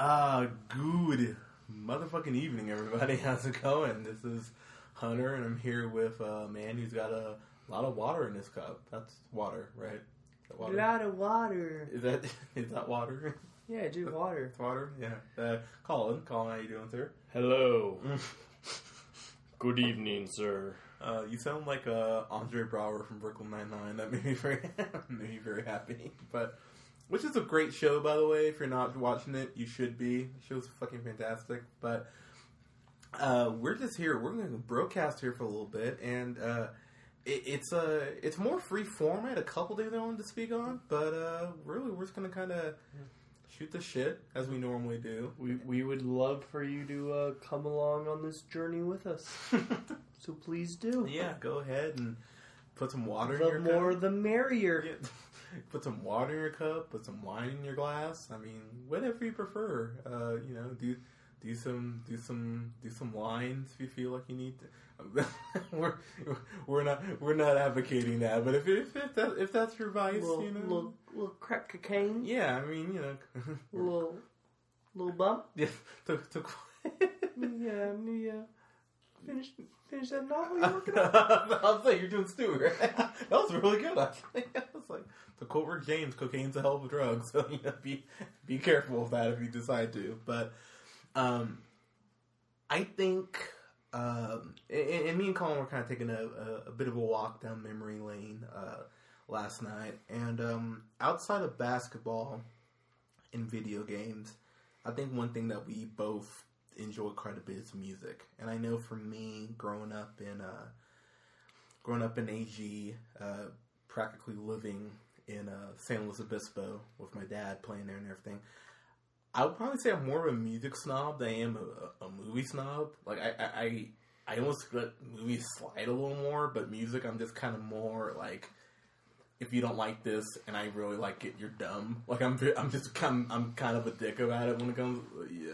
Uh, good motherfucking evening, everybody. How's it going? This is Hunter, and I'm here with a man who's got a lot of water in his cup. That's water, right? Is that A lot of water. Is that is that water? Yeah, dude, water. It's water. Yeah. Uh, Colin, Colin, how you doing, sir? Hello. Good evening, sir. Uh, you sound like uh, Andre Braugher from Brooklyn Nine Nine. That made me very made me very happy. But which is a great show, by the way. If you're not watching it, you should be. The show's fucking fantastic. But uh, we're just here. We're going to broadcast here for a little bit, and uh, it, it's uh, it's more free format. A couple things I wanted to speak on, but uh, really, we're just going to kind of shoot the shit as we normally do. We we would love for you to uh, come along on this journey with us. So please do. yeah, go ahead and put some water in The your more cup. the merrier. Yeah. Put some water in your cup. Put some wine in your glass. I mean, whatever you prefer. Uh, you know, do do some do some do some lines if you feel like you need to. we're we're not we're not advocating that, but if if, if that if that's your vice, little, you know, little, little crack cocaine. yeah, I mean, you know, Little, little bump. yeah, to, to, Yeah, yeah. Finish, finish that novel you're working on. I was like, you're doing Stu, right? that was really good. Actually, like, quote Rick James, "Cocaine's a hell of a drug." So you know, be be careful of that if you decide to. But um, I think, um, and, and me and Colin were kind of taking a, a, a bit of a walk down memory lane uh, last night, and um, outside of basketball and video games, I think one thing that we both enjoy quite a bit is music. And I know for me, growing up in uh, growing up in AG, uh, practically living in uh, San Luis Obispo with my dad playing there and everything. I would probably say I'm more of a music snob than I am a, a movie snob. Like I, I, I, almost let movies slide a little more, but music I'm just kind of more like if you don't like this and I really like it, you're dumb. Like I'm, I'm just kind, I'm kind of a dick about it when it comes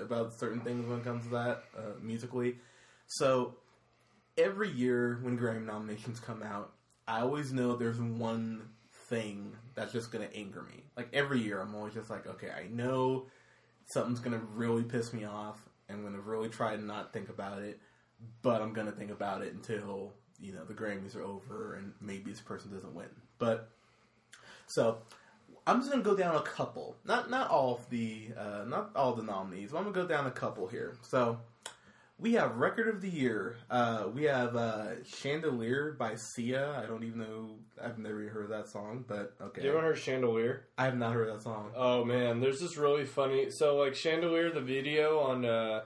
about certain things when it comes to that uh, musically. So every year when Grammy nominations come out, I always know there's one thing that's just gonna anger me. Like every year, I'm always just like, okay, I know something's gonna really piss me off. I'm gonna really try to not think about it, but I'm gonna think about it until you know the Grammys are over and maybe this person doesn't win. But so I'm just gonna go down a couple, not not all of the uh, not all the nominees. But I'm gonna go down a couple here. So we have record of the year. Uh, we have uh, Chandelier by Sia. I don't even know. I've never even heard that song, but okay. You ever heard Chandelier? I have not heard that song. Oh man, there's this really funny. So like Chandelier, the video on, uh,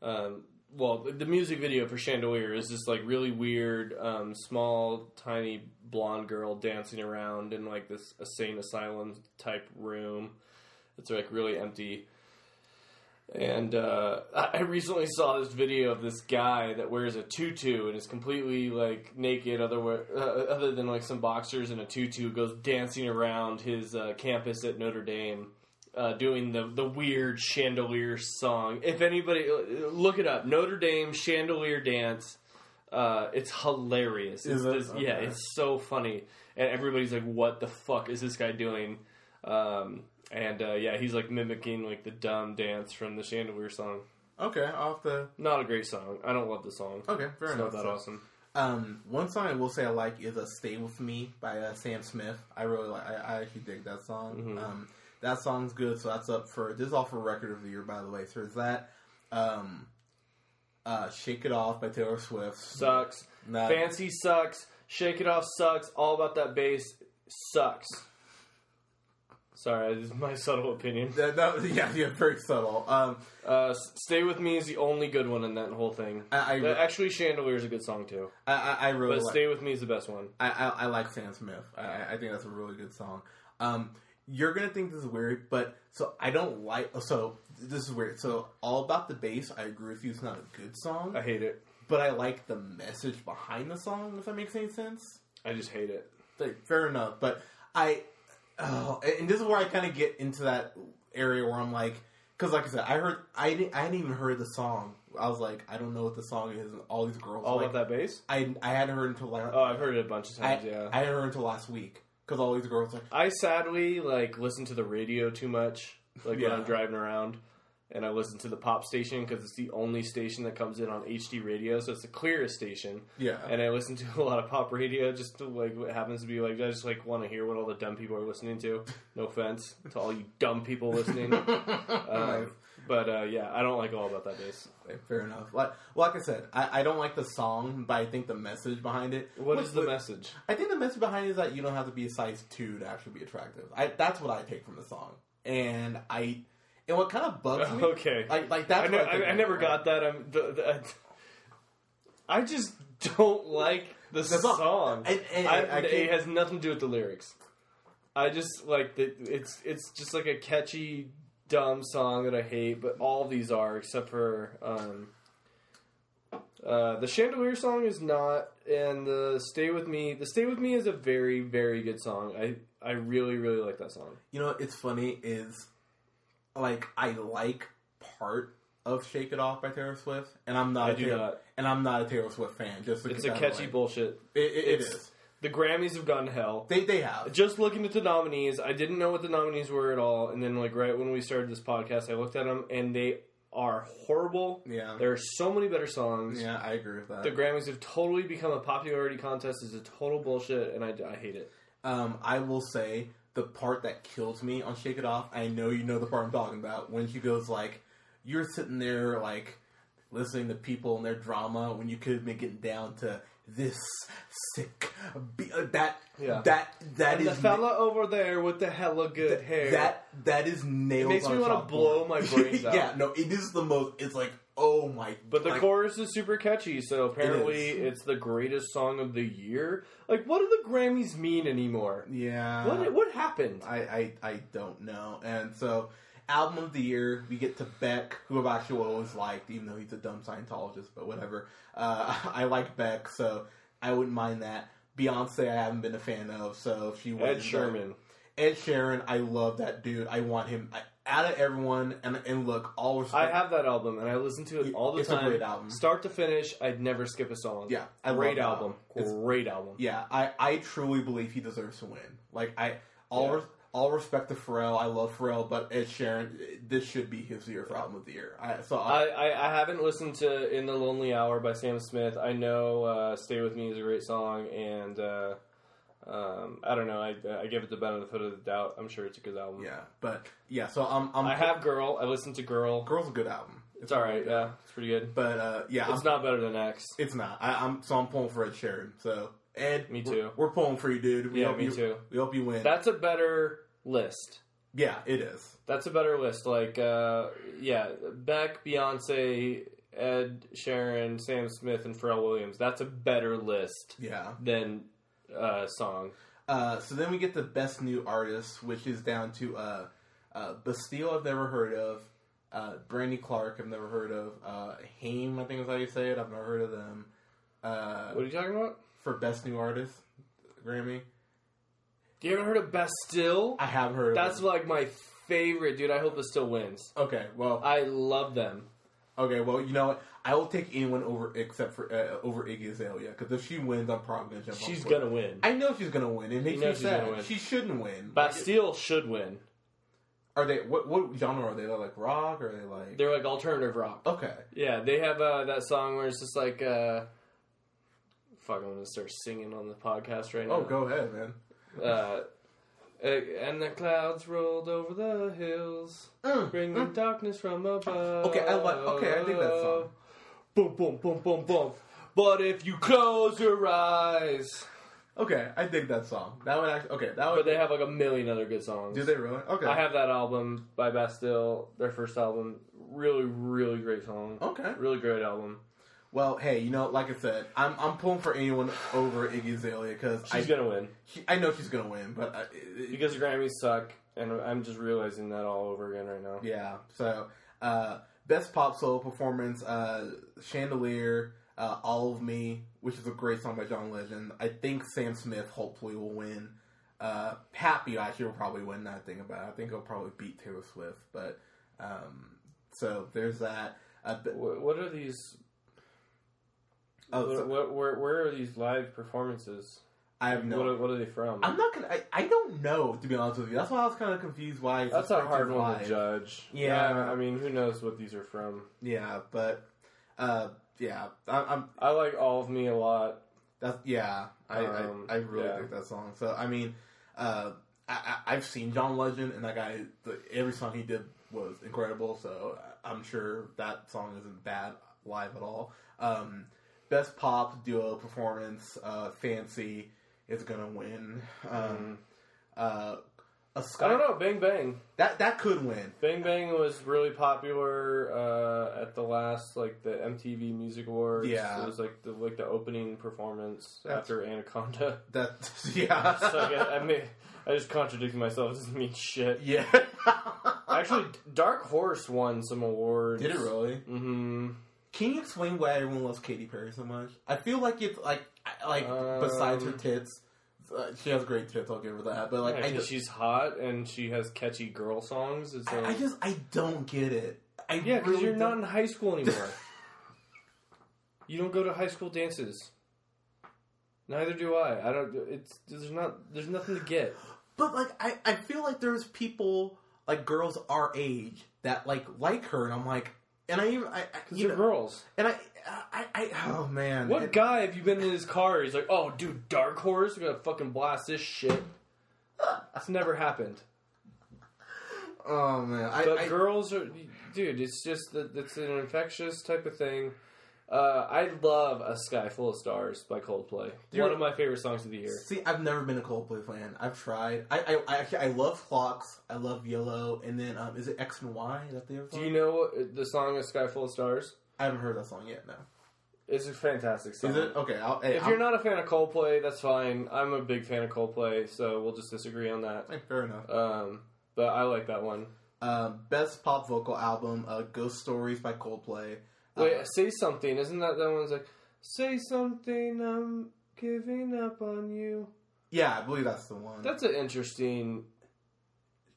um, well, the music video for Chandelier is this like really weird, um, small, tiny blonde girl dancing around in like this insane asylum type room. It's like really empty. And uh, I recently saw this video of this guy that wears a tutu and is completely like naked, other uh, other than like some boxers and a tutu, goes dancing around his uh, campus at Notre Dame, uh, doing the the weird chandelier song. If anybody uh, look it up, Notre Dame chandelier dance. Uh, it's hilarious. Is It's it? this- Yeah, it's so funny, and everybody's like, "What the fuck is this guy doing?" Um, and uh, yeah, he's like mimicking like the dumb dance from the Chandelier song. Okay, off the. Not a great song. I don't love the song. Okay, fair it's enough. not that awesome. Um, one song I will say I like is a "Stay with Me" by uh, Sam Smith. I really like. I, I actually dig that song. Mhm. Um, that song's good. So that's up for. This is all for record of the year, by the way. So is that. Um, uh, "Shake It Off" by Taylor Swift. Sucks. Not- Fancy sucks. Shake it off sucks. All about that bass sucks. Sorry, this is my subtle opinion. That, that, yeah, yeah, very subtle. Um, Uh, Stay with me is the only good one in that whole thing. I, I, actually, Chandelier is a good song too, I, I, I really but like. Stay with me is the best one. I, I, I like Sam Smith. I- I, I think that's a really good song. Um, you're gonna think this is weird, but so I don't like. So this is weird. So all about the bass, I agree with you. It's not a good song, I hate it. but I like the message behind the song. If that makes any sense. I just hate it. Like, fair enough, but I. Oh, and this is where I kind of get into that area where I'm like, because like I said, I heard I didn't I hadn't even heard the song. I was like, I don't know what the song is. And all these girls, All like, about that bass. I I hadn't heard until last. Oh, I've heard it a bunch of I, times. yeah. I hadn't heard until last week because all these girls like. I sadly like listen to the radio too much, like Yeah. when I'm driving around. And I listen to the pop station because it's the only station that comes in on HD radio, so it's the clearest station. Yeah. And I listen to a lot of pop radio just to like what happens to be like I just like want to hear what all the dumb people are listening to. No offense to all you dumb people listening. Uh, but uh, yeah, I don't like all about that bass. Fair enough. Like, like I said, I, I don't like the song, but I think the message behind it. What is the message? I think the message behind it is that you don't have to be a size two to actually be attractive. I, that's what I take from the song, and I and what kind of bugs me. Okay. Like like that's I, ne- I, I never it. got that. I'm, the, the, I just don't like the, song. song. And- and I, it has nothing to do with the lyrics. I just like that. It's it's just like a catchy, dumb song that I hate. But all these are, except for um, uh, the Chandelier song is not, and the Stay with Me. The Stay with Me is a very very good song. I I really really like that song. You know, it's funny is like I like part of "Shake It Off" by Taylor Swift, and I'm not. I a do Taylor, not. and I'm not a Taylor Swift fan. Just It's a that out of catchy way. bullshit. It, it, it It's- The Grammys have gone to hell. They they have. just looking at the nominees, I didn't know what the nominees were at all, and then like right when we started this podcast, I looked at them and they are horrible. Yeah. There are so many better songs. Yeah, I agree with that. The Grammys have totally become a popularity contest. It's a total bullshit, and I, I hate it. Um, I will say the part that kills me on Shake It Off. I know you know the part I'm talking about when she goes like, "You're sitting there like listening to people and their drama when you could have been getting down to this sick be- uh, that Yeah. that that and is the fella over there with the hella good hair. that that is nailed. It makes me wanna blow my brains out. yeah, no, it is the most. It's like oh my. But the like, chorus is super catchy, so apparently is. it's the greatest song of the year. Like, what do the Grammys mean anymore? yeah. What what happened? I, I, I don't know. And so, album of the year, we get to Beck, who I've actually always liked, even though he's a dumb Scientologist, but whatever. Uh, I like Beck, so I wouldn't mind that. Beyonce, I haven't been a fan of, so if she Ed Sherman. Ed Sheeran, I love that dude. I want him I, out of everyone. And and look, all respect. I have that album and I listen to it all the It's a time. great album. Start to finish, I'd never skip a song. Yeah, I great album. album. It's- Great album. Yeah, I, I truly believe he deserves to win. Like I all Yeah. res- all respect to Pharrell. I love Pharrell, but Ed Sheeran, this should be his year for album of the year. I, so I, I, I haven't listened to In the Lonely Hour by Sam Smith. I know uh, Stay With Me is a great song, and uh, um, I don't know. I, I give it the benefit of the doubt. I'm sure it's a good album. yeah, but yeah. So I'm I'm I have Girl. I listened to Girl. Girl's a good album. It's alright, yeah. It's pretty good. but uh, yeah, It's I'm, not better than X. It's not. I, I'm so I'm pulling for Ed Sheeran. So Ed, Me we're- too. We're, pulling for you, dude. We Yeah, hope me you, too. We hope you win. That's a better list. yeah, it is. That's a better list. Like, uh, yeah, Beck, Beyonce, Ed Sheeran, Sam Smith, and Pharrell Williams. That's a better list Yeah. than uh, song. Uh, so then we get the best new artist, which is down to uh, uh, Bastille. I've never heard of. Uh, Brandy Clark. I've never heard of. Uh, Haim. I think is how you say it. I've never heard of them. Uh, What are you talking about? for best new artist, Grammy. You ever heard of Bastille? I have heard. That's like my favorite, dude. I hope Bastille wins. okay. Well, I love them. Okay. Well, you know what? I will take anyone over except for uh, over Iggy Azalea because if she wins, I'm probably gonna jump. She's on gonna win. I know she's gonna win. It makes know me sad. She shouldn't win. Bastille should win. Are they what what genre are they? They're like rock or are they like They're like alternative rock. Okay. Yeah, they have uh, that song where it's just like, uh, fuck, I'm gonna start singing on the podcast right now. Oh, go ahead, man. Uh, and the clouds rolled over the hills, Mm, bringing darkness from above. Okay, I like- okay, I think that song. Boom, boom, boom, boom, boom. But if you close your eyes, Okay, I dig that song. That would actually okay. That would. but they have like a million other good songs. do they really? Okay. I have that album by Bastille, their first album. Really, really great song. Okay. Really great album. Well, hey, you know, like I said, I'm I'm pulling for anyone over Iggy Azalea because I She's gonna win she, I know she's gonna win, but I, it- because the Grammys suck, and I'm just realizing that all over again right now. yeah. So, uh, best pop solo performance: uh, Chandelier, uh, All of Me, which is a great song by John Legend. I think Sam Smith hopefully will win. Uh, Happy actually will probably win. That thing about it. I think he'll probably beat Taylor Swift, but um, so there's that. Uh, what are these? Oh, what, so- what- where, where are these live performances? I have no. What, are- what are they from? I'm not gonna. I, I don't know to be honest with you. That's why I was kind of confused. Why That's a hard one Live. to judge. Yeah. I, I mean, who knows what these are from? Yeah, but uh, yeah, I, I'm. I like All of Me a lot. That's yeah. I Um, I, I really yeah. like that song. So I mean, uh, I, I I've seen John Legend, and that guy. The, every song he did was incredible. So I'm sure that song isn't bad live at all. Um, best pop duo performance, uh, Fancy is gonna win. Um, uh, a Sky, I don't know. Bang Bang. That that could win. Bang Bang was really popular uh, at the last like the MTV Music Awards. Yeah. it was like the like the opening performance That's- after Anaconda. That yeah. so I, I mean, I just contradicted myself. It doesn't mean shit. yeah. Actually, Dark Horse won some awards. did it really? Mm-hmm. Can you explain why everyone loves Katy Perry so much? I feel like it's like like besides her Um, tits, uh, she has great tits. I'll give her that. But like I just, she's hot and she has catchy girl songs. It's I, like, I just I don't get it. I yeah, because really you're not don't- in high school anymore. you don't go to high school dances. Neither do I. I don't. It's there's not there's nothing to get. But like I I feel like there's people like girls our age that like like her, and I'm like, and I even I, I Because you they're know, girls. and I, I I oh man, What It- guy have you been in his car? He's like, oh, dude, Dark Horse. We're gonna fucking blast this shit. That's never happened. Oh man, But I girls are, dude. It's just that it's an infectious type of thing. Uh, I love "A Sky Full of Stars" by Coldplay. You're- One of my favorite songs of the year. See, I've never been a Coldplay fan. I've tried. I, I, I actually I love Clocks. I love Yellow, and then um, is it X and Y? Is that the other Do you know the song "A Sky Full of Stars"? I haven't heard that song yet. No. It's a fantastic song. Is it okay? I'll, hey, If I'll- you're not a fan of Coldplay, that's fine. I'm a big fan of Coldplay, so we'll just disagree on that. hey, fair enough. Um, but I like that one. Um, best pop vocal album: uh, "Ghost Stories" by Coldplay. Wait, Uh, say something. Isn't that that one's like, say something? I'm giving up on you. yeah, I believe that's the one. That's an interesting.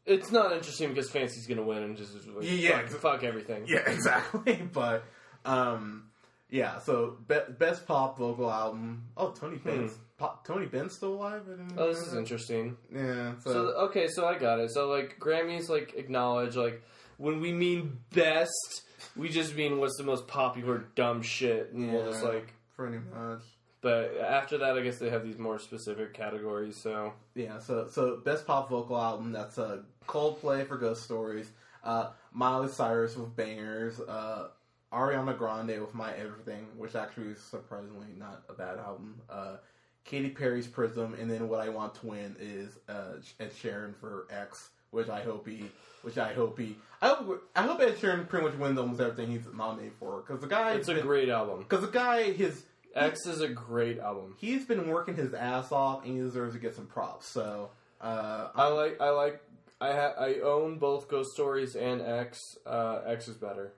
It's not interesting because Fancy's gonna win and just like, Yeah, fuck, fuck everything. yeah, exactly. but um, yeah. So be- best pop vocal album. Oh, Tony Bennett. Pop, Tony Bennett's still alive. Hmm. Oh, this is interesting. Yeah. So, So, okay, so I got it. So like Grammys like acknowledge like when we mean best, we just mean what's the most popular dumb shit, and we'll just like. pretty much. But after that, I guess they have these more specific categories. So Yeah, so so best pop vocal album that's a uh, Coldplay for Ghost Stories, uh, Miley Cyrus with Bangerz, uh, Ariana Grande with My Everything, which actually is surprisingly not a bad album. Uh, Katy Perry's Prism, and then what I want to win is uh, Ed Sheeran for X, which I hope he, which I hope he, I hope I hope Ed Sheeran pretty much wins almost everything he's nominated for because the guy, it's a great album. because the guy his X is a great album. he's been working his ass off and he deserves to get some props. So. Uh, I like. I like. I ha- I own both Ghost Stories and X. Uh, X is better.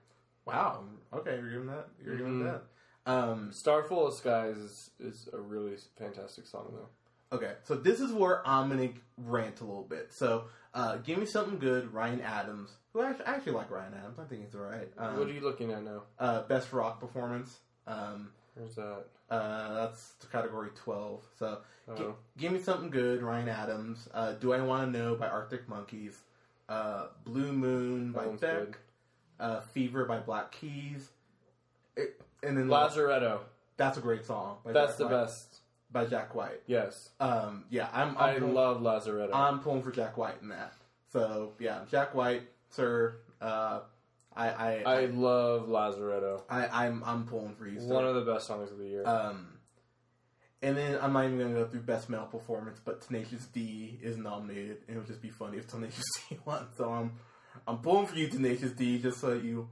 Wow. Okay, you're giving that. You're giving Mhm. that. Um, Star Full of Skies is, is a really fantastic song though. Okay, so this is where I'm gonna rant a little bit. So, uh, give me something good. Ryan Adams, who I actually, I actually like Ryan Adams. I think he's alright. Um, what are you looking at now? uh, best rock performance. Um, Where's that? uh, that's the category twelve. So, Oh. give me something good. Ryan Adams. Uh, Do I Want to Know by Arctic Monkeys. Uh, Blue Moon by That one's Beck. good. Uh, Fever by Black Keys. It, and then Lazaretto. that's a great song. by That's Jack the best. By Jack White. Yes, Um, yeah, I'm. I I'm pulling, love Lazaretto. I'm pulling for Jack White in that. So yeah, Jack White, sir. Uh, I I I love Lazaretto. I, I'm I'm pulling for you. Sir. One of the best songs of the year. um, and then I'm not even gonna go through best male performance, but Tenacious D is nominated, and it would just be funny if Tenacious D won. So I'm I'm pulling for you, Tenacious D, just so you.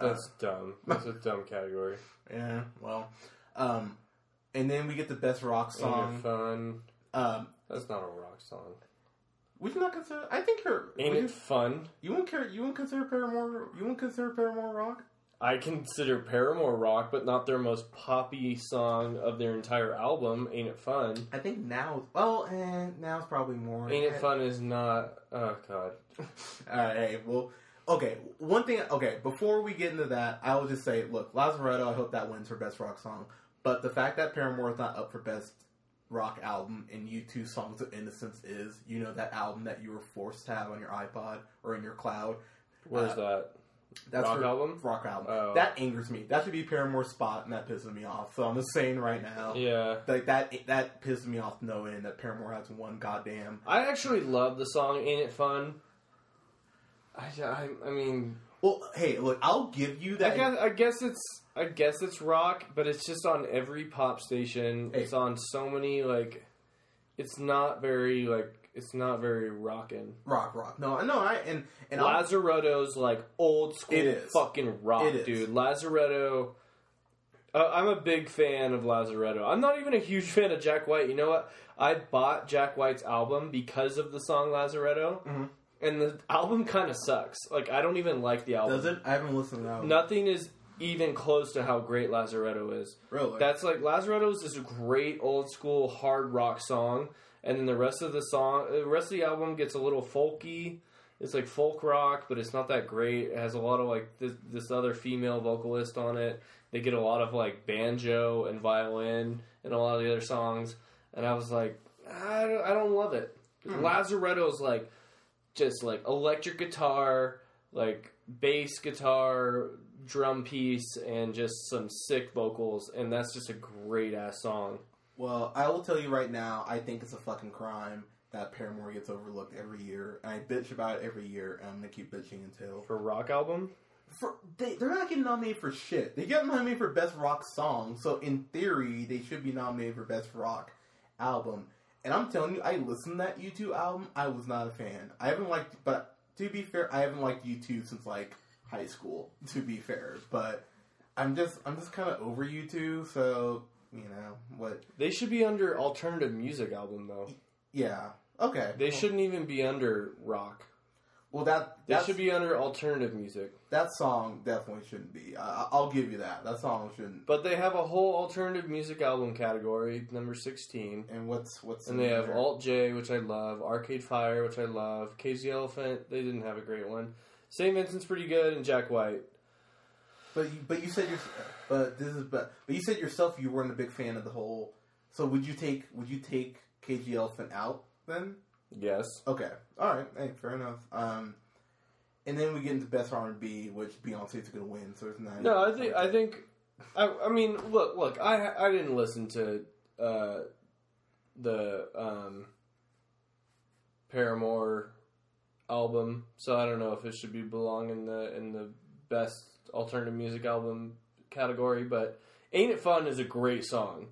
That's dumb. That's a dumb category. Yeah, well, um, and then we get the best rock song. fun? Um, That's not a rock song. would you not consider? I think her. Ain't it fun? you wouldn't care. You wouldn't consider Paramore. You wouldn't consider Paramore rock. I consider Paramore rock, but not their most poppy song of their entire album. Ain't it fun? I think now. Well, and now it's probably more. Ain't it fun is not. Oh god. All right. Hey, well, okay. One thing. Okay, before we get into that, I will just say, look, Lazaretto. I hope that wins for best rock song. But the fact that Paramore is not up for best rock album and U2 Songs of Innocence is, you know that album that you were forced to have on your iPod or in your cloud. Where's Uh, that? That's Rock album? Rock album. Oh. That angers me. That should be Paramore's spot, and that pisses me off. So I'm just saying right now, Yeah. like that that pisses me off no end that Paramore has one goddamn. I actually love the song "Ain't It Fun." I, I, I mean, Well, hey, look, I'll give you I that. guess, I guess it's I guess it's rock, but it's just on every pop station. Hey. It's on so many like. It's not very like it's not very rockin'. rock, rock. No, no, I and and I'll, Lazaretto's like old school It is. fucking rock, is. dude. Lazaretto. Uh, I'm a big fan of Lazaretto. I'm not even a huge fan of Jack White. You know what? I bought Jack White's album because of the song Lazaretto, Mhm. And the album kind of sucks. Like I don't even like the album. does it? I haven't listened to that. one. Nothing is even close to how great Lazaretto is. really. That's like Lazaretto is this great old school hard rock song, and then the rest of the song, the rest of the album gets a little folky. It's like folk rock, but it's not that great. It has a lot of like this, this other female vocalist on it. They get a lot of like banjo and violin and a lot of the other songs, and I was like, I don't, I don't love it. Hmm. Lazaretto's like just like electric guitar, like bass guitar, drum piece, and just some sick vocals, and that's just a great ass song. Well, I will tell you right now, I think it's a fucking crime that Paramore gets overlooked every year. And I bitch about it every year, and I'm gonna keep bitching until For rock album, for they, they're not getting nominated for shit. They get nominated for best rock song, so in theory, they should be nominated for best rock album. And I'm telling you, I listened to that U2 album. I was not a fan. I haven't liked, but to be fair, I haven't liked U2 since like high school. To be fair, but I'm just I'm just kind of over U2. So you know what? they should be under alternative music album though. Yeah. Okay. They shouldn't even be under rock. Well, that that should be under alternative music. that song definitely shouldn't be. I, I'll give you that. That song shouldn't. But they have a whole alternative music album category, number sixteen. And what's what's And they have there? Alt J, which I love, Arcade Fire, which I love, Cage the Elephant, they didn't have a great one. St. Vincent's pretty good, and Jack White. But you, but you said your but this is but but you said yourself you weren't a big fan of the whole. So would you take would you take Cage the Elephant out then? Yes. Okay, all right, hey, fair enough. Um, and then we get into best R and B, which Beyonce's gonna win. So it's not. No, I think I think I, I mean look look I I didn't listen to uh, the um, Paramore album, so I don't know if it should be belong in the in the best alternative music album category. But "Ain't It Fun" is a great song,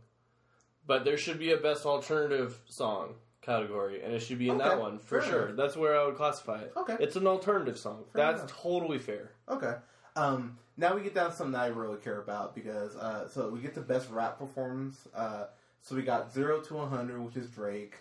but there should be a best alternative song category, and it should be in that one for fair sure. enough. That's where I would classify it. Okay. it's an alternative song. Fair That's enough. totally fair. Okay. Um, now we get down to something that I really care about because uh, so we get the best rap performance. Uh, so we got zero to one hundred, which is Drake.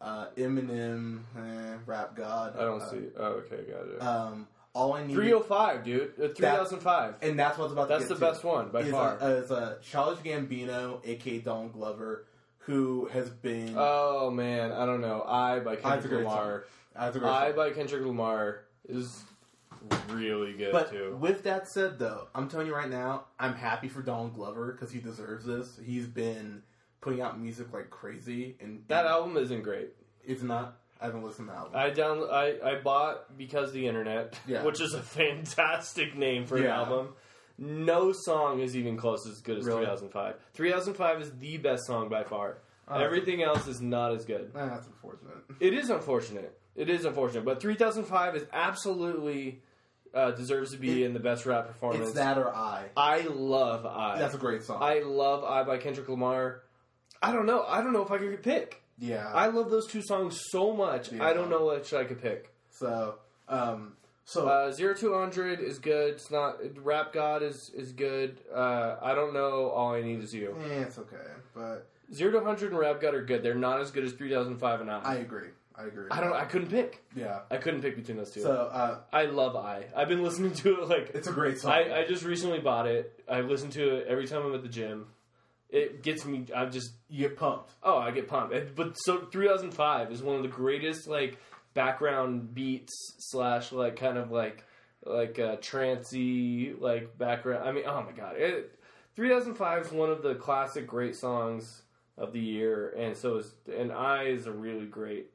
Uh, Eminem, eh, Rap God. I don't uh, see. Oh, okay, got it. Um, all I need. 305, dude. Uh, 3005. and that's what's about. That's to the to. best one by is far. A, is a Childish Gambino, aka Don Glover, who has been. oh man, I don't know. I by Kendrick great Lamar. I think we're- I by Kendrick Lamar is really good But too. with that said, though, I'm telling you right now, I'm happy for Don Glover because he deserves this. He's been putting out music like crazy, and That album isn't great. It's not. I haven't listened to the album. I down I, I bought because the internet, Yeah. which is a fantastic name for an Yeah. album. No song is even close as good as Really? 3005. 3005 is the best song by far. Oh. Everything else is not as good. That's unfortunate. It is unfortunate. It is unfortunate, but 3005 is absolutely uh, deserves to be It- in the best rap performance. It's that or I. I love I. That's a great song. I love I by Kendrick Lamar. I don't know. I don't know if I could pick. yeah. I love those two songs so much. Yeah. I don't know which I could pick. so, um, so Uh, Zero to is good. It's not Rap God is is good. Uh, I don't know. All I need is you. eh, it's okay. But Zero to hundred and Rap God are good. They're not as good as three thousand five and I. I agree. I agree. I don't. I couldn't pick. Yeah. I couldn't pick between those two. So, uh, I love I. I've been listening to it like it's a great song. I, I just recently bought it. I listen to it every time I'm at the gym. It gets me. I'm just you get pumped. oh, I get pumped. But so 3005 is one of the greatest like background beats slash like kind of like like uh, a trancy like background. I mean, oh my god, it, 3005 is one of the classic great songs of the year, and so is and I is a really great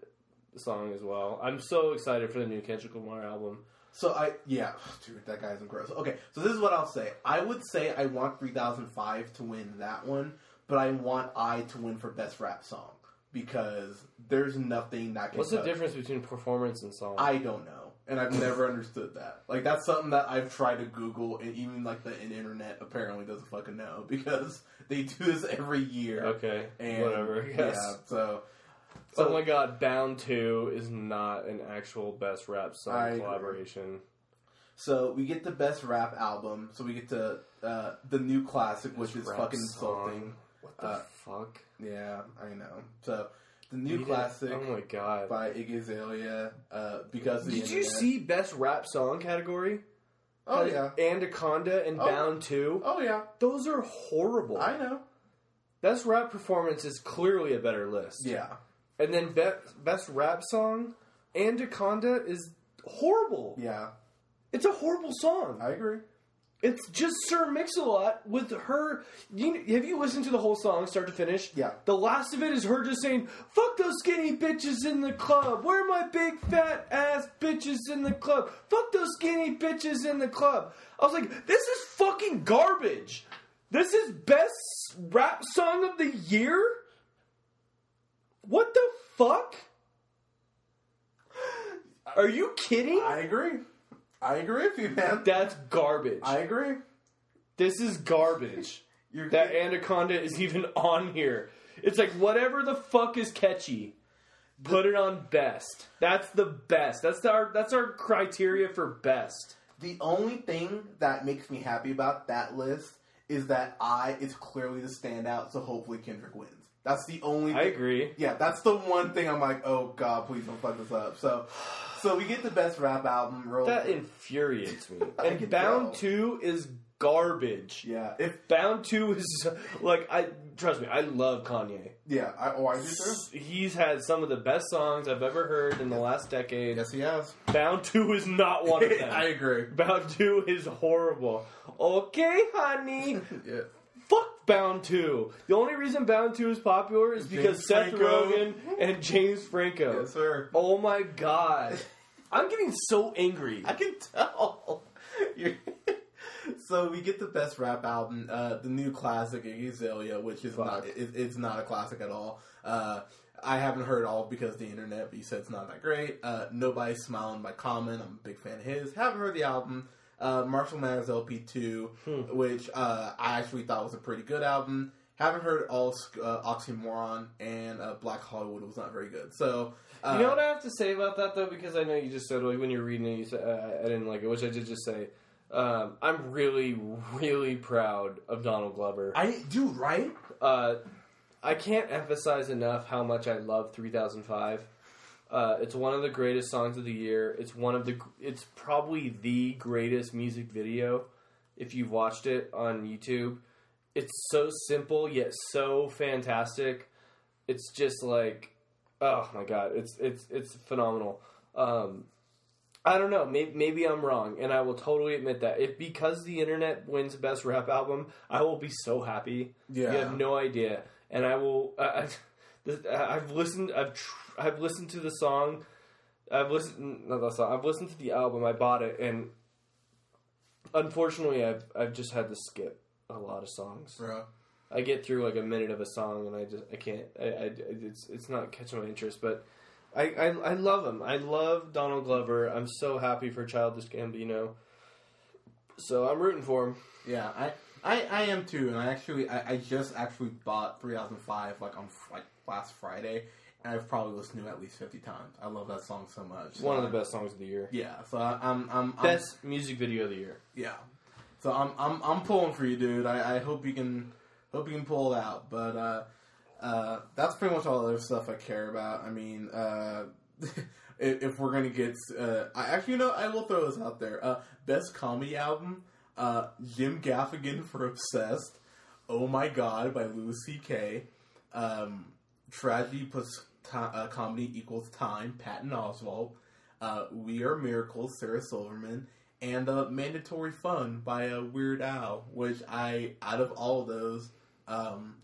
song as well. I'm so excited for the new Kendrick Lamar album. So I yeah, dude, that guy's incredible. Okay, so this is what I'll say. I would say I want 3005 to win that one, but I want I to win for best rap song because there's nothing that can. What's the touch- difference between performance and song? I don't know, and I've never understood that. Like that's something that I've tried to Google, and even like the internet apparently doesn't fucking know because they do this every year. okay, And whatever. I. Yeah, so. oh my god, Bound Two is not an actual best rap I song agree. collaboration. So we get the best rap album. So we get to uh, the new classic, which is fucking song. insulting. What the Uh, fuck? Yeah, I know. So the new Read it. classic Oh my god. by Iggy Azalea uh, because of the Did you see best rap song category? Oh yeah. Anaconda and Oh. Bound 2. Oh yeah. Those are horrible. I know. Best rap performance is clearly a better list. Yeah. And then be- best rap song, Anaconda is horrible. Yeah. It's a horrible song. I agree. It's just Sir Mix-a-Lot with her. You, have you listened to the whole song, start to finish? Yeah. The last of it is her just saying, "Fuck those skinny bitches in the club. Where are my big fat ass bitches in the club? Fuck those skinny bitches in the club." I was like, "This is fucking garbage. This is best rap song of the year. What the fuck? Are you kidding? I agree. I agree with you, man. That's garbage. I agree. This is garbage. You're that Anaconda is even on here. It's like whatever the fuck is catchy, put it on best. That's the best. That's our that's our criteria for best. The only thing that makes me happy about that list is that I is clearly the standout, so hopefully Kendrick wins. That's the only. I agree. Yeah, that's the one thing I'm like, oh god, please don't fuck this up. So, so we get the best rap album. Real That infuriates me. I And Bound tell. Two is garbage. yeah, if Bound Two is like I trust me. I love Kanye. yeah, I, oh, I do too. He's had some of the best songs I've ever heard in the last decade. Yes, he has. Bound Two is not one of them. I agree. Bound 2 is horrible. Okay, honey. Yeah. Fuck Bound 2. The only reason Bound 2 is popular is because James Seth Franco. Rogen and James Franco. Yes, sir. Oh my god. I'm getting so angry. I can tell. So we get the best rap album, uh, the new classic Azalea, which is not it, it's not a classic at all. Uh, I haven't heard all because the internet, but you said it's not that great. Uh, Nobody's Smiling by Common, I'm a big fan of his. Haven't heard the album. Uh, Marshall Mathers LP two, Hmm. which uh, I actually thought was a pretty good album. Haven't heard all uh, Oxymoron and uh, Blacc Hollywood was not very good. So uh, you know what I have to say about that though, because I know you just said like when you're reading it, you said uh, I didn't like it, which I did just say. Um, I'm really, really proud of Donald Glover. I do right. Uh, I can't emphasize enough how much I love 3005. Uh, it's one of the greatest songs of the year. It's one of the. It's probably the greatest music video. If you've watched it on YouTube, it's so simple yet so fantastic. It's just like, oh my god, it's it's it's phenomenal. Um, I don't know. Maybe, maybe I'm wrong, and I will totally admit that. If because the internet wins best rap album, I will be so happy. Yeah. You have no idea, and I will. I, I've listened. I've tr- I've listened to the song. I've listened not the song. I've listened to the album. I bought it, and unfortunately, I've I've just had to skip a lot of songs. Bro. I get through like a minute of a song, and I just I can't. I, I it's it's not catching my interest, but. I, I, I love him. I love Donald Glover. I'm so happy for Childish Gambino. So I'm rooting for him. Yeah, I, I, I am too, and I actually, I, I just actually bought 3005 like on like last Friday, and I've probably listened to it at least 50 times. I love that song so much. It's one of the best songs of the year. Yeah, so I, I'm, I'm, I'm Best music video of the year. yeah. So I'm, I'm, I'm pulling for you, dude. I, I hope you can, hope you can pull it out. But uh, uh, that's pretty much all the other stuff I care about. I mean, uh, if, we're gonna get, uh, I actually, you know, I will throw this out there. Uh, best comedy album, uh, Jim Gaffigan for Obsessed. Oh my God by Louis C.K. Um, Tragedy plus comedy equals time. Patton Oswalt. Uh, we Are Miracles. Sarah Silverman. And uh, Mandatory Fun by uh, Weird Al, which I, out of all of those, um,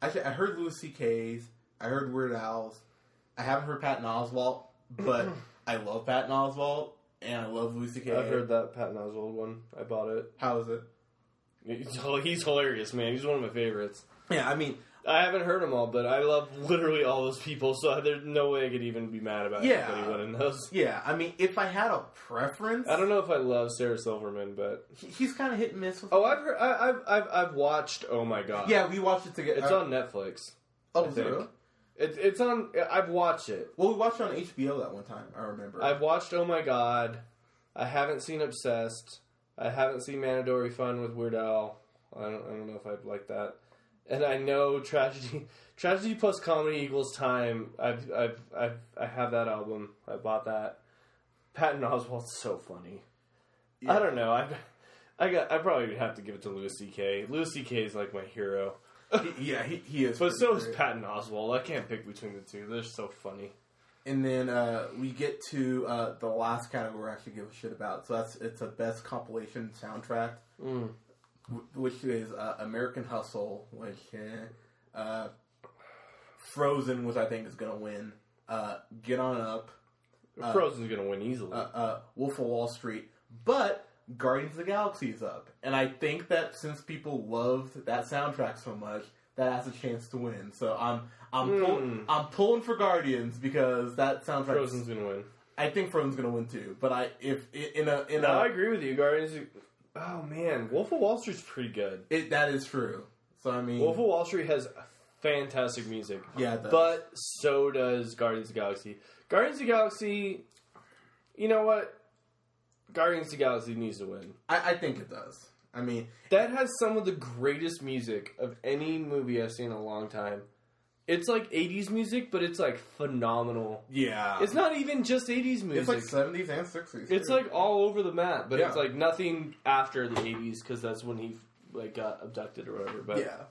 Actually, I heard Louis C.K.'s. I heard Weird Al's. I haven't heard Patton Oswalt, but I love Patton Oswalt and I love Louis C.K. I've heard that Patton Oswalt one. I bought it. How is it? He's, he's hilarious, man. He's one of my favorites. Yeah, I mean, I haven't heard them all, but I love literally all those people, so there's no way I could even be mad about Yeah. anybody winning those. yeah, I mean, if I had a preference, I don't know if I love Sarah Silverman, but he's kind of hit and miss. With oh, I've heard, I, I've, I've I've watched. Oh my god, yeah, we watched it together. it's on Netflix. Oh, I is it think. really? It, it's on. I've watched it. Well, we watched it on HBO that one time. I remember. I've watched. Oh my god, I haven't seen Obsessed. I haven't seen Mandatory Fun with Weird Al. I don't. I don't know if I'd like that. And I know tragedy. Tragedy plus comedy equals time. I've, I've, I've, I have that album. I bought that. Patton Oswalt's so funny. I don't know. I, I got. I probably would have to give it to Louis C.K. Louis C.K. is like my hero. He- yeah, he, he is. But so is great. Patton Oswalt. I can't pick between the two. They're so funny. And then uh, we get to uh, the last category I actually give a shit about. So that's it's a best compilation soundtrack, Mm. Wh- which is uh, American Hustle, which uh, uh, Frozen, which I think is going to win. Uh, Get on Up, Uh, Frozen's gonna win easily. uh, uh, Wolf of Wall Street, but Guardians of the Galaxy is up, and I think that since people loved that soundtrack so much, that has a chance to win. So I'm I'm pull, Hmm. I'm pulling for Guardians because that soundtrack. Frozen's gonna win. I think Frozen's gonna win too, but I if in a in No, I a agree with you. Guardians. Oh man, Wolf of Wall Street's pretty good. it that is true. So I mean, Wolf of Wall Street has fantastic music, yeah, it does. but so does Guardians of the Galaxy. Guardians of the Galaxy. You know what? Guardians of the Galaxy needs to win. I, I think it does. I mean, That has some of the greatest music of any movie I've seen in a long time. It's like 80s music, but it's like phenomenal. yeah, It's not even just 80s music. It's like seventies and sixties. It's like all over the map, but it's like nothing after the '80s because that's when he like got abducted or whatever. But yeah.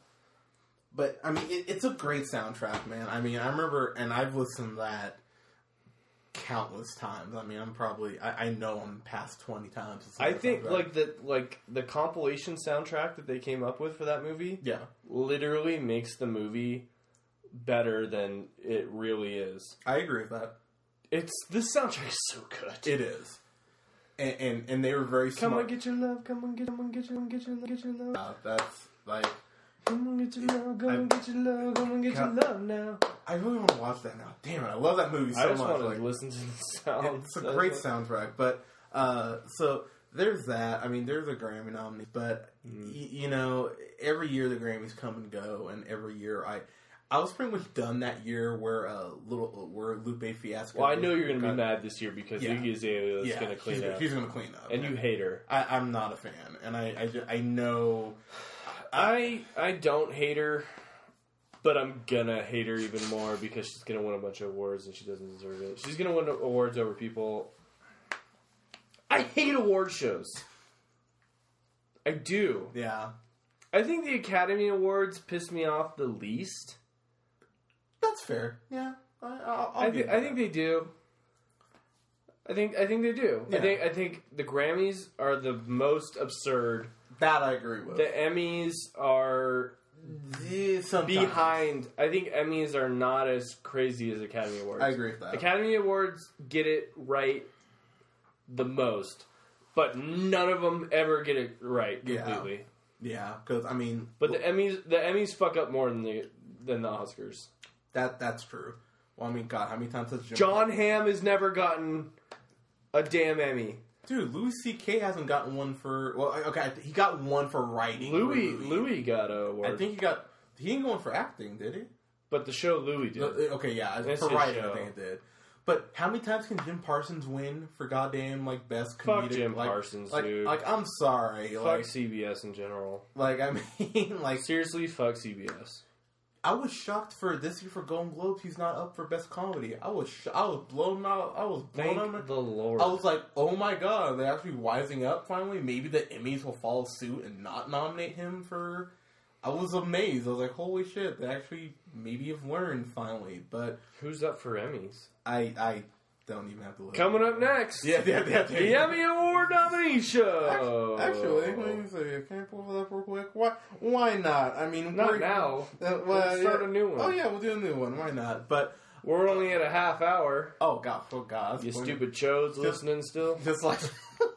But I mean, it, it's a great soundtrack, man. I mean, I remember, and I've listened to that countless times. I mean, I'm probably, I, I know I'm past twenty times. I think like the like the compilation soundtrack that they came up with for that movie yeah, literally makes the movie better than it really is. I agree with that. It's this soundtrack is so good. It is, and and, and they were very Come smart. on, get your love. Come on, get, come on, get your, get your, get your love. Uh, that's like Come on, get your love. Come on, get your love. Come on, get your love now. I really want to watch that now. Damn it, I love that movie so I just much. want to like, listen to the sound. it's a great soundtrack. But uh, so there's that. I mean, there's a Grammy nominee, but Mm. y- you know, every year the Grammys come and go, and every year I. I was pretty much done that year where uh, little where Lupe Fiasco. Well, I know you're going to be mad this year because Yeah. Iggy Azalea is Yeah, going to clean she's, up, She's going to clean up, and you hate her. I, I'm not a fan, and I I, I know. I I don't hate her, but I'm gonna hate her even more because she's gonna win a bunch of awards and she doesn't deserve it. She's gonna win awards over people. I hate award shows. I do. Yeah, I think the Academy Awards piss me off the least. That's fair. Yeah, I, I'll, I'll I, give th- I think they do. I think I think they do. I think I think the Grammys are the most absurd. that I agree with. The Emmys are sometimes. behind. I think Emmys are not as crazy as Academy Awards. I agree with that. Academy Awards get it right the most, but none of them ever get it right Yeah. completely. Yeah, because I mean, But the Emmys, the Emmys fuck up more than the than the Oscars. That that's true. Well, I mean, God, how many times has Jim Jon Hamm has never gotten a damn Emmy. Dude, Louis C.K. hasn't gotten one for. Well, okay, he got one for writing. Louis. Louis got a award, I think he got. He didn't go for acting, did he? but the show Louie did. No, uh, Okay, yeah, That's for writing, show. I think it did. But how many times can Jim Parsons win for goddamn like best Fuck comedic? Jim like, Parsons, like, dude. Like, I'm sorry, fuck like, CBS in general. like I mean, like, Seriously, fuck CBS. I was shocked for this year for Golden Globes. He's not up for best comedy. I was, sh- I was blown out. I was blown Thank out. the Lord. I was like, oh my god, they're actually wising up finally. Maybe the Emmys will follow suit and not nominate him for. I was amazed. I was like, holy shit, they actually maybe have learned finally. But Who's up for Emmys? I, I don't even have to look. Coming up next, Yeah, yeah, yeah. the Emmy Award nominee show. Actually. Can I pull it up real quick? Why? Why not? I mean, not now. Uh, Let's start yeah. a new one. Oh yeah, we'll do a new one. Why not? But We're only at a half hour. oh god, oh god, You stupid chose listening still. Just like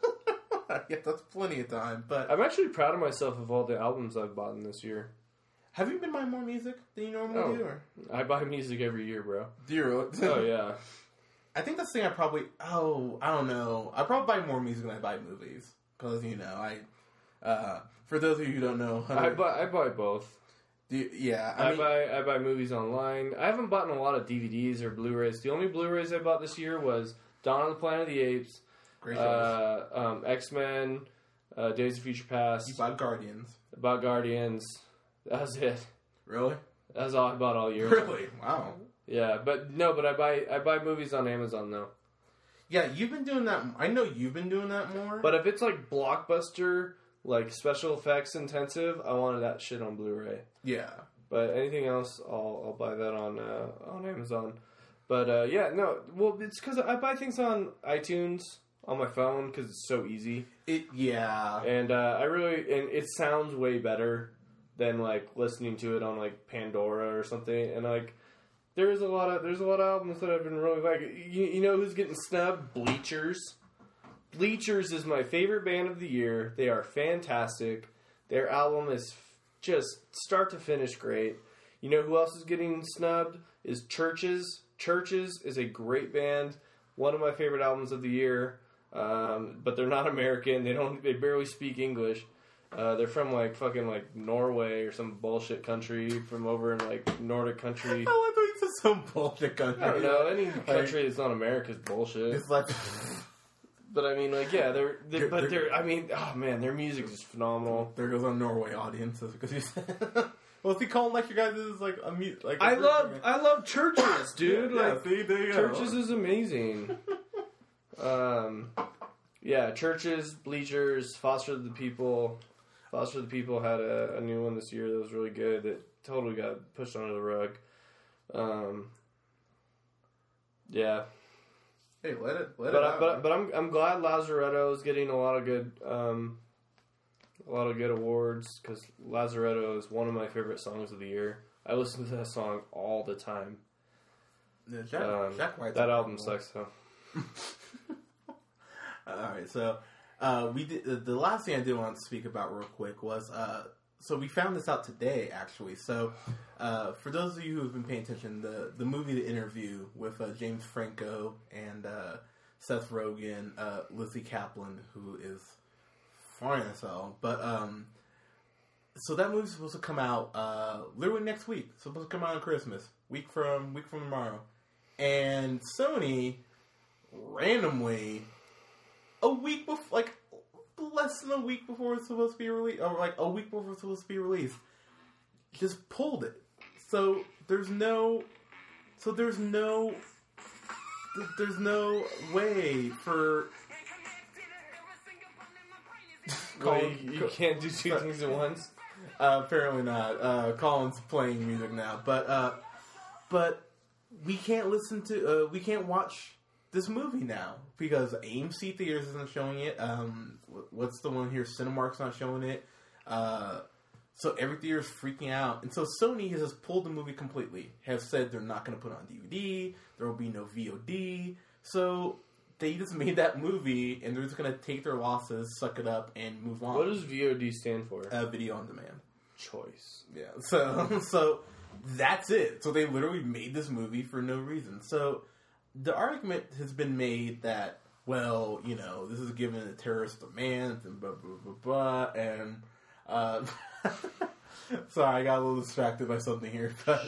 yeah, that's plenty of time. But I'm actually proud of myself of all the albums I've bought in this year. have you been buying more music than you normally Oh. do? Or? I buy music every year, bro. Do you really? Oh yeah. I think that's the thing. I probably oh I don't know. I probably buy more music than I buy movies because you know I. Uh, for those of you who don't know, I buy I buy both. do you- yeah, I, I, mean, buy I buy movies online. I haven't bought a lot of DVDs or Blu-rays. The only Blu-rays I bought this year was Dawn of the Planet of the Apes, great uh, um, X Men, uh, Days of Future Past, you bought Guardians, about Guardians. That was it. really? That's all I bought all year. Really? Wow. Yeah, but no, but I buy I buy movies on Amazon though. Yeah, you've been doing that. I know you've been doing that more. But if it's like blockbuster, like special effects intensive, I wanted that shit on Blu-ray. yeah, But anything else, I'll I'll buy that on uh, on Amazon. But uh, yeah, no, well, it's because I buy things on iTunes on my phone because it's so easy, it yeah. and uh, I really and it sounds way better than like listening to it on like Pandora or something. And like, there's a lot of there's a lot of albums that I've been really like. You, you know who's getting snubbed? Bleachers. Bleachers is my favorite band of the year. They are fantastic. Their album is just start to finish great. You know who else is getting snubbed? Is CHVRCHES. CHVRCHES is a great band. One of my favorite albums of the year. Um, but they're not American. They don't. They barely speak English. Uh, they're from like fucking like Norway or some bullshit country from over in like Nordic country. I thought you said some bullshit country. I don't know. Any country that's not America is bullshit. It's like But I mean, like, yeah, they're, they're They're- but they're-. I mean, oh man, their music is phenomenal. there goes our Norway audience because you said. well, if you call like your guys is like a mute, like I love, I love CHVRCHES, dude. Yeah, Like, see, there you go. CHVRCHES is amazing. um, yeah, CHVRCHES, bleachers, foster the people. Foster the people had a, a new one this year that was really good. That totally got pushed under the rug. Um, yeah, Hey, let it let but it I, out. but but I'm I'm glad Lazaretto is getting a lot of good um, a lot of good awards because Lazaretto is one of my favorite songs of the year. I listen to that song all the time. Yeah, Jack, Um, Jack White's that album problem. sucks though. All right, so uh, we did, the- the last thing I did want to speak about real quick was uh, so we found this out today actually. So uh, for those of you who have been paying attention, the the movie The Interview with uh, James Franco and uh, Seth Rogen, uh, Lizzy Caplan, who is fine as hell, but um, so that movie's supposed to come out uh, literally next week. It's supposed to come out on Christmas, week from week from tomorrow, and Sony randomly a week before, like less than a week before it's supposed to be released, or like a week before it's supposed to be released, just pulled it. So there's no, so there's no, there's no way for. Well, you, you can't do two things at once. Uh, apparently not. Uh, Colin's playing music now, but uh, but we can't listen to. Uh, we can't watch this movie now because AMC theaters isn't showing it. Um, what's the one here? Cinemark's not showing it. Uh, so every theater's freaking out, and so Sony has just pulled the movie completely. Has said they're not going to put it on DVD. There will be no VOD. So they just made that movie, and they're just going to take their losses, suck it up, and move on. What does VOD stand for? uh, video on demand? Choice. Yeah. So so that's it. So they literally made this movie for no reason. So the argument has been made that well, you know, this is given the terrorist demands and blah blah blah blah and uh sorry, I got a little distracted by something here, but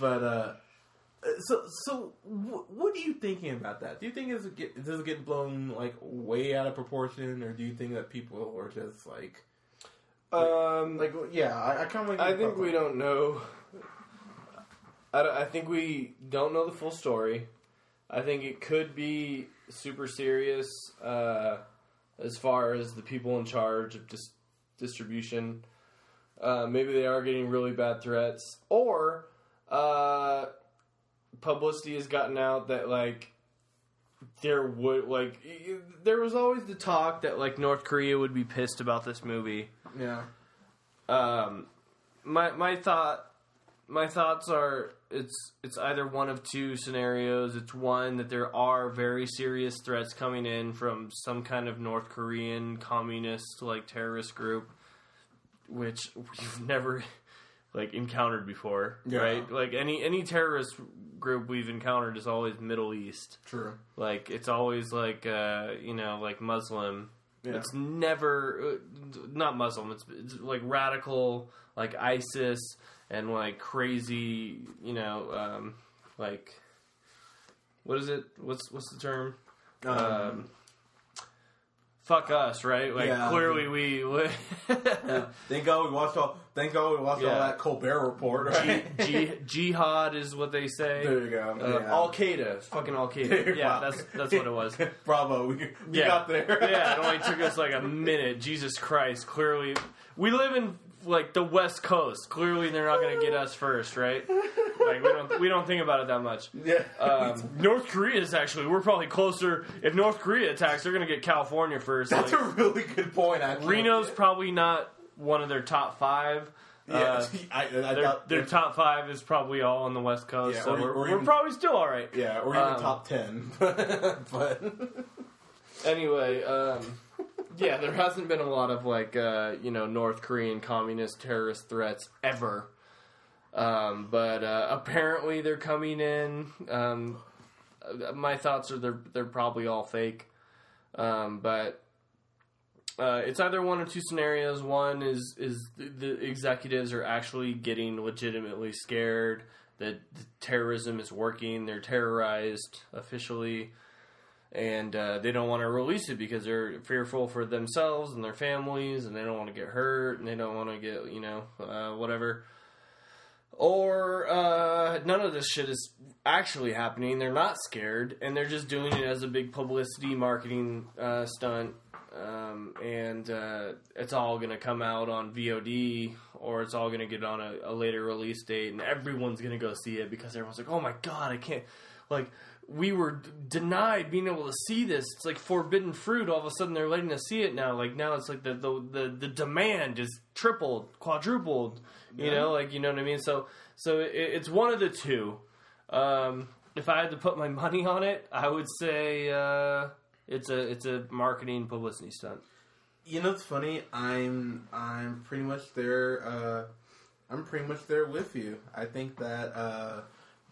but uh so so wh- what are you thinking about that? Do you think is it get does it get blown like way out of proportion, or do you think that people are just like Um, like yeah? I, I kind of I think we don't know. I, I think we don't know the full story. I think it could be super serious uh, as far as the people in charge of dis- distribution. Uh, maybe they are getting really bad threats, or uh, publicity has gotten out that like there would like there was always the talk that like North Korea would be pissed about this movie. Yeah. Um, my my thought my thoughts are it's it's either one of two scenarios. It's one that there are very serious threats coming in from some kind of North Korean communist like terrorist group, which we've never like encountered before, Yeah. right? Like any any terrorist group we've encountered is always Middle East. True. Like it's always like uh, you know like Muslim. Yeah. It's never uh, not Muslim. It's, it's like radical like ISIS and like crazy. You know um, like what is it? What's what's the term? Um, Um, fuck us, right? Like Yeah. clearly we. we yeah. Thank God we watched all. Thank God we watched all that Colbert report. Right? G- jihad is what they say. there you go. Uh, yeah. Al Qaeda, fucking Al Qaeda. Yeah, that's that's what it was. Bravo. We, we Yeah. got there. yeah, it only took us like a minute. Jesus Christ! Clearly, we live in like the West Coast. Clearly, they're not going to get us first, right? Like we don't we don't think about it that much. yeah. Um, North Korea is actually we're probably closer. If North Korea attacks, they're going to get California first. That's Like, a really good point. Actually, Reno's probably not one of their top five. Yeah, Uh, I, I their, their top five is probably all on the West Coast, Yeah, so or- we're, or we're even- probably still all right. Yeah, or even Um, top ten. but Anyway, um, yeah, there hasn't been a lot of like uh, you know North Korean communist terrorist threats ever, um, but uh, apparently they're coming in. Um, my thoughts are they're they're probably all fake, um, but uh, it's either one or two scenarios. One is is the, the executives are actually getting legitimately scared that terrorism is working. They're terrorized officially and uh, they don't want to release it because they're fearful for themselves and their families, and they don't want to get hurt, and they don't want to get you know uh, whatever. Or uh, none of this shit is actually happening. They're not scared, and they're just doing it as a big publicity marketing uh, stunt. Um, and uh, it's all going to come out on VOD, or it's all going to get on a, a later release date, and everyone's going to go see it because everyone's like, "Oh my god, I can't!" Like we were denied being able to see this. It's like forbidden fruit. All of a sudden, they're letting us see it now. Like now, it's like the the the, the demand is tripled, quadrupled. You Yeah. know, like you know what I mean. So so it, it's one of the two. Um, if I had to put my money on it, I would say uh, it's a it's a marketing publicity stunt. you know, it's funny. I'm I'm pretty much there. Uh, I'm pretty much there with you. I think that uh,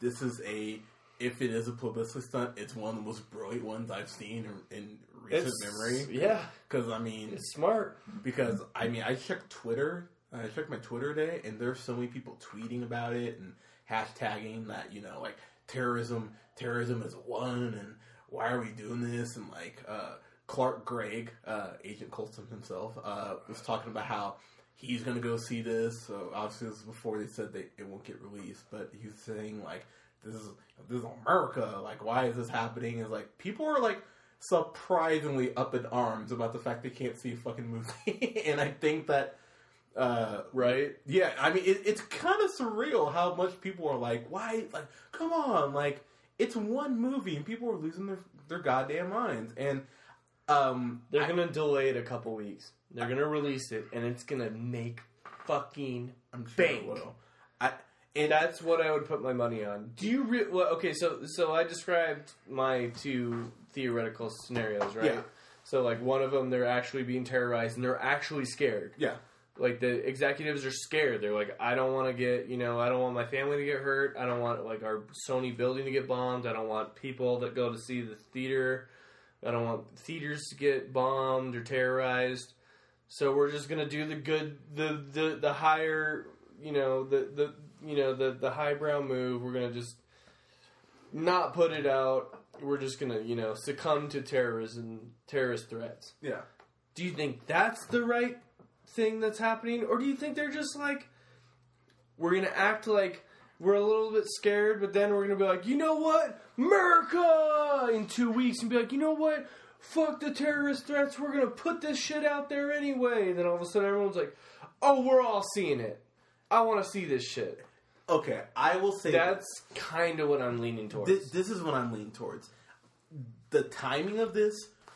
this is a. If it is a publicity stunt, it's one of the most brilliant ones I've seen in, in recent memory. Yeah, Because I mean, it's smart. because I mean, I checked Twitter. I checked my Twitter today, and there's so many people tweeting about it and hashtagging that you know, like terrorism, terrorism is one, and why are we doing this? And like uh, Clark Gregg, uh, Agent Coulson himself, uh, was talking about how he's gonna go see this. So obviously, this is before they said they it won't get released, but he was saying like this is this is America. Like, why is this happening? Is like people are like surprisingly up in arms about the fact they can't see a fucking movie, and I think that. Uh, Right. yeah, I mean, it, it's kind of surreal how much people are like, "Why? Like, come on! Like, it's one movie, and people are losing their their goddamn minds." And um, They're I- gonna delay it a couple weeks. They're gonna release it, and it's gonna make fucking I'm sure bank. I and That's what I would put my money on. Do you re- well, okay? So so I described my two theoretical scenarios, right? Yeah. So like one of them, they're actually being terrorized and they're actually scared. yeah, Like the executives are scared. They're like, I don't want to get, you know, I don't want my family to get hurt. I don't want like our Sony building to get bombed. I don't want people that go to see the theater. I don't want theaters to get bombed or terrorized. So we're just gonna do the good, the the the higher, you know, the the you know the the highbrow move. We're gonna just not put it out. We're just gonna, you know, succumb to terrorism, terrorist threats. yeah. Do you think that's the right thing that's happening, or do you think they're just like we're gonna act like we're a little bit scared, but then we're gonna be like, you know what, America, in two weeks, and be like, you know what, fuck the terrorist threats, we're gonna put this shit out there anyway. And then all of a sudden, everyone's like, oh, we're all seeing it. I want to see this shit. Okay, I will say That's kind of what I'm leaning towards. This, this is what I'm leaning towards. the timing of this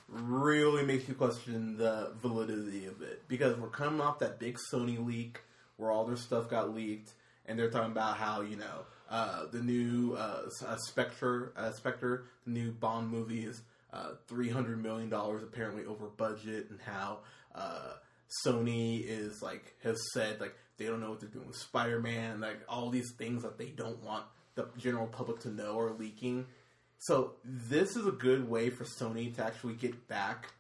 really makes you question the validity of it because we're coming off that big Sony leak where all their stuff got leaked, and they're talking about how you know uh, the new uh, uh, Spectre, uh, Spectre, the new Bond movie is uh, three hundred million dollars apparently over budget, and how uh, Sony is like has said like they don't know what they're doing with Spider Man, like all these things that they don't want the general public to know are leaking. So this is a good way for Sony to actually get back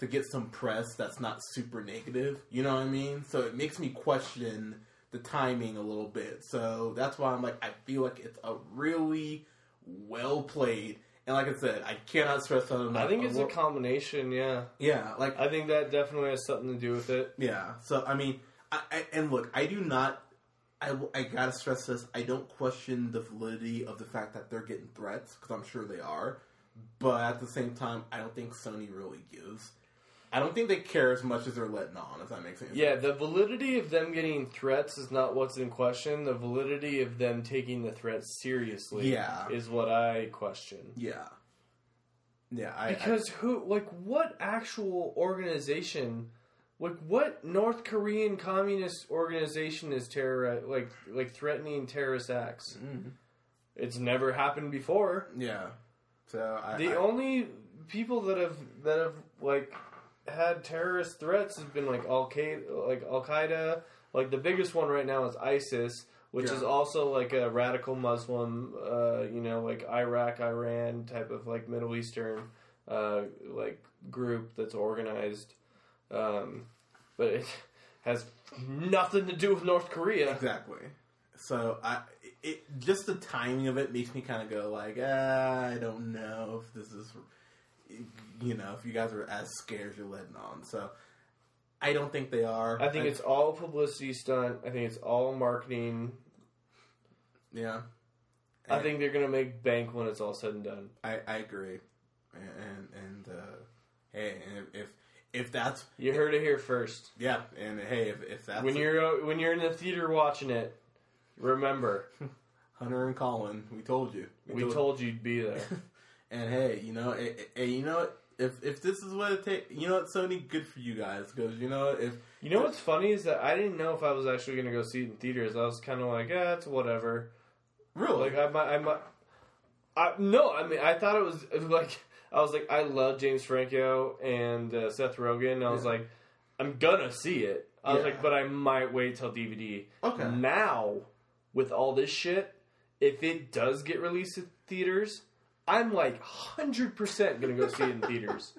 to get some press that's not super negative. You know what I mean? So it makes me question the timing a little bit. So that's why I'm like I feel like it's a really well played. And like I said, I cannot stress that enough. I think it's a combination. Yeah, yeah, like I think that definitely has something to do with it. yeah. So I mean, I, I and look, I do not. I, I gotta stress this. I don't question the validity of the fact that they're getting threats because I'm sure they are, but at the same time, I don't think Sony really gives. I don't think they care as much as they're letting on. If that makes any Yeah, the validity of them getting threats is not what's in question. The validity of them taking the threats seriously Yeah. is what I question. Yeah. Yeah. I, Because who, like, what actual organization, like, what North Korean communist organization is terror, like, like threatening terrorist acts? I, Mhm. It's never happened before. yeah. So I, The I- only people that have that have like had terrorist threats has been like Al Qaeda, like Al Qaeda. Like the biggest one right now is ISIS, which Yeah. is also like a radical Muslim, uh, you know, like Iraq, Iran type of like Middle Eastern, uh, like group that's organized. Um, but it has nothing to do with North Korea. Exactly. So I, it just the timing of it makes me kind of go like, ah, I don't know if this is, you know, if you guys are as scared as you're letting on. So I don't think they are. I think it's all publicity stunt. I think it's all marketing. yeah. I think they're gonna make bank when it's all said and done. I, I agree, and and uh, hey, and if, if if that's You heard it here first. yeah, and hey, if, if that's When you're when you're in the theater watching it, remember Hunter and Colin, we told you, we told you you'd be there. And hey, you know, hey, you know, what? if if this is what it takes, you know what, Sony, good for you guys because you know if You know what's funny is that I didn't know if I was actually gonna go see it in theaters. I was kind of like, yeah, it's whatever. really, Like I might, I might. I, no, I mean, I thought it was it was like I was like, I love James Franco and uh, Seth Rogen. I was Yeah. like, I'm gonna see it. I was Yeah. like, but I might wait till DVD. Okay. Now, with all this shit, if it does get released in theaters, I'm like hundred percent gonna go see it in theaters.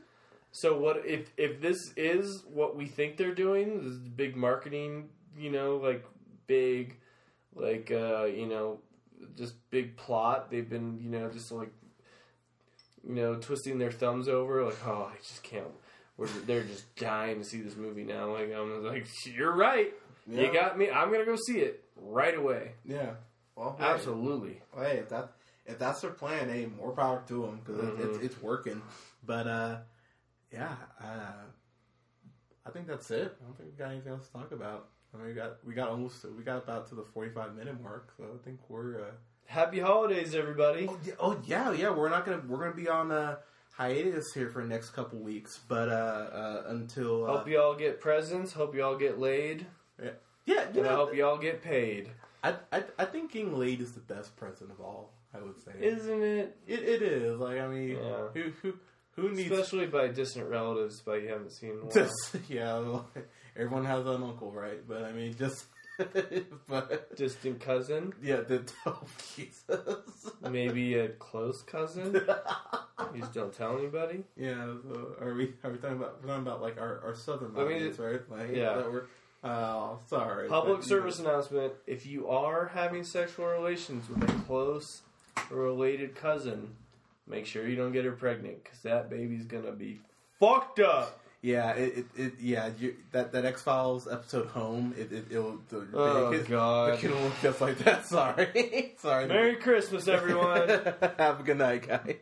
So what if if this is what we think they're doing? This big marketing, you know, like big, like uh, you know, just big plot. They've been, you know, just like, you know, twisting their thumbs over, like, oh, I just can't. We're, they're just dying to see this movie now. Like I'm like, you're right. Yeah. You got me. I'm gonna go see it right away. yeah, well, hey, Absolutely. well, hey, if that if that's their plan, hey, more power to them because it, Mhm. it's it's working. But uh, yeah, uh, I think that's it. I don't think we got anything else to talk about. I mean, we got we got almost we got about to the forty five minute mark, so I think we're. Uh, Happy holidays, everybody. Oh yeah, oh yeah, yeah. We're not gonna we're gonna be on uh, hiatus here for the next couple weeks, but uh, uh, until uh, Hope you all get presents. Hope you all get laid. yeah, you And I know, hope you all get paid. I, I I think getting laid is the best present of all. I would say Isn't it? it, it is like I mean Yeah. who who who needs Especially by distant relatives, but you haven't seen just yeah everyone has an uncle right, but I mean just but distant cousin, yeah the oh, Jesus maybe a close cousin. You just don't tell anybody. Yeah, so are we are we talking about we're talking about like our, our southern I mean, audience, right? Like, yeah. oh sorry. Public but, service announcement: If you are having sexual relations with a close related cousin, make sure you don't get her pregnant because that baby's gonna be fucked up. Yeah, it, it, it yeah you, that that X Files episode home it it it'll the, Oh, the, God. the kid will look just like that. Sorry, sorry. Merry Christmas, everyone. Have a good night, guys.